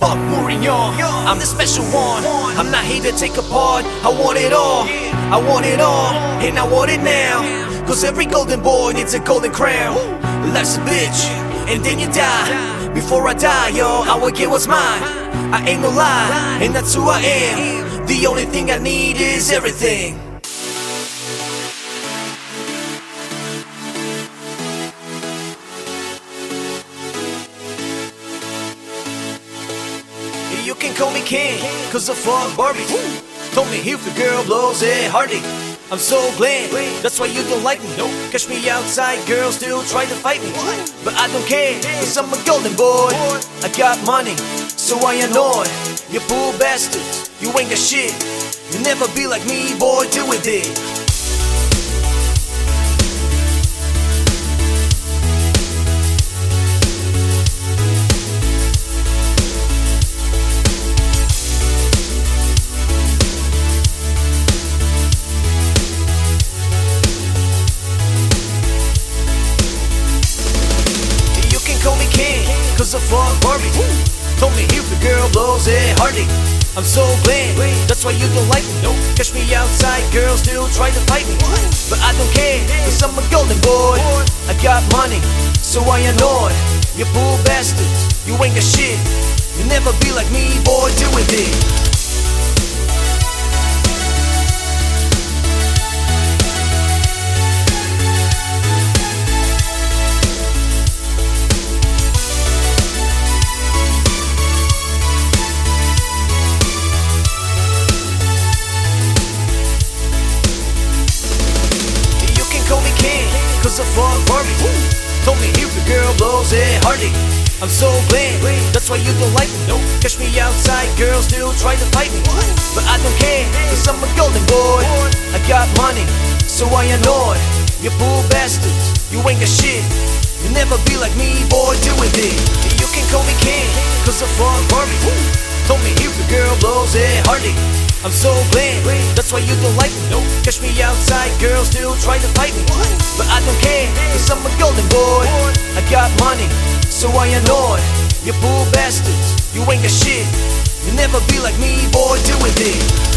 Mourinho. I'm the special one. I'm not here to take apart. I want it all. I want it all, and I want it now. Cause every golden boy needs a golden crown. Life's a bitch, and then you die. Before I die, yo, I will get what's mine. I ain't no lie, and that's who I am. The only thing I need is everything. Can call me king, cause I fuck Barbie. Told me if the girl blows it hardy. I'm so glad, that's why you don't like me. Catch me outside, girls still try to fight me. But I don't care, cause I'm a golden boy. I got money, so I annoy. You poor bastards, you ain't got shit. You never be like me, boy, do it. You cause I fuck Barbie. Told me if the girl blows it hardy. I'm so glad, that's why you don't like me. Catch me outside, girls still try to fight me. But I don't care, cause I'm a golden boy. I got money, so I annoy. You poor bastards, you ain't got shit. You never be like me, boy, cause I fuck Barbie. Told me if the girl blows it hardy. I'm so glad, that's why you don't like me. No Catch me outside, girls still try to fight me. But I don't care, cause I'm a golden boy. I got money, so I annoy. You poor bastards, you ain't got shit. You never be like me, boy, do with it. You can call me king, cause I fuck Barbie. Told me if the girl blows it hardy. I'm so glad, that's why you don't like me. Catch me outside, girls still try to fight me. But I don't care, cause I'm a golden boy. I got money, so I annoy. You poor bastards, you ain't got shit. You never be like me, boy, do with it.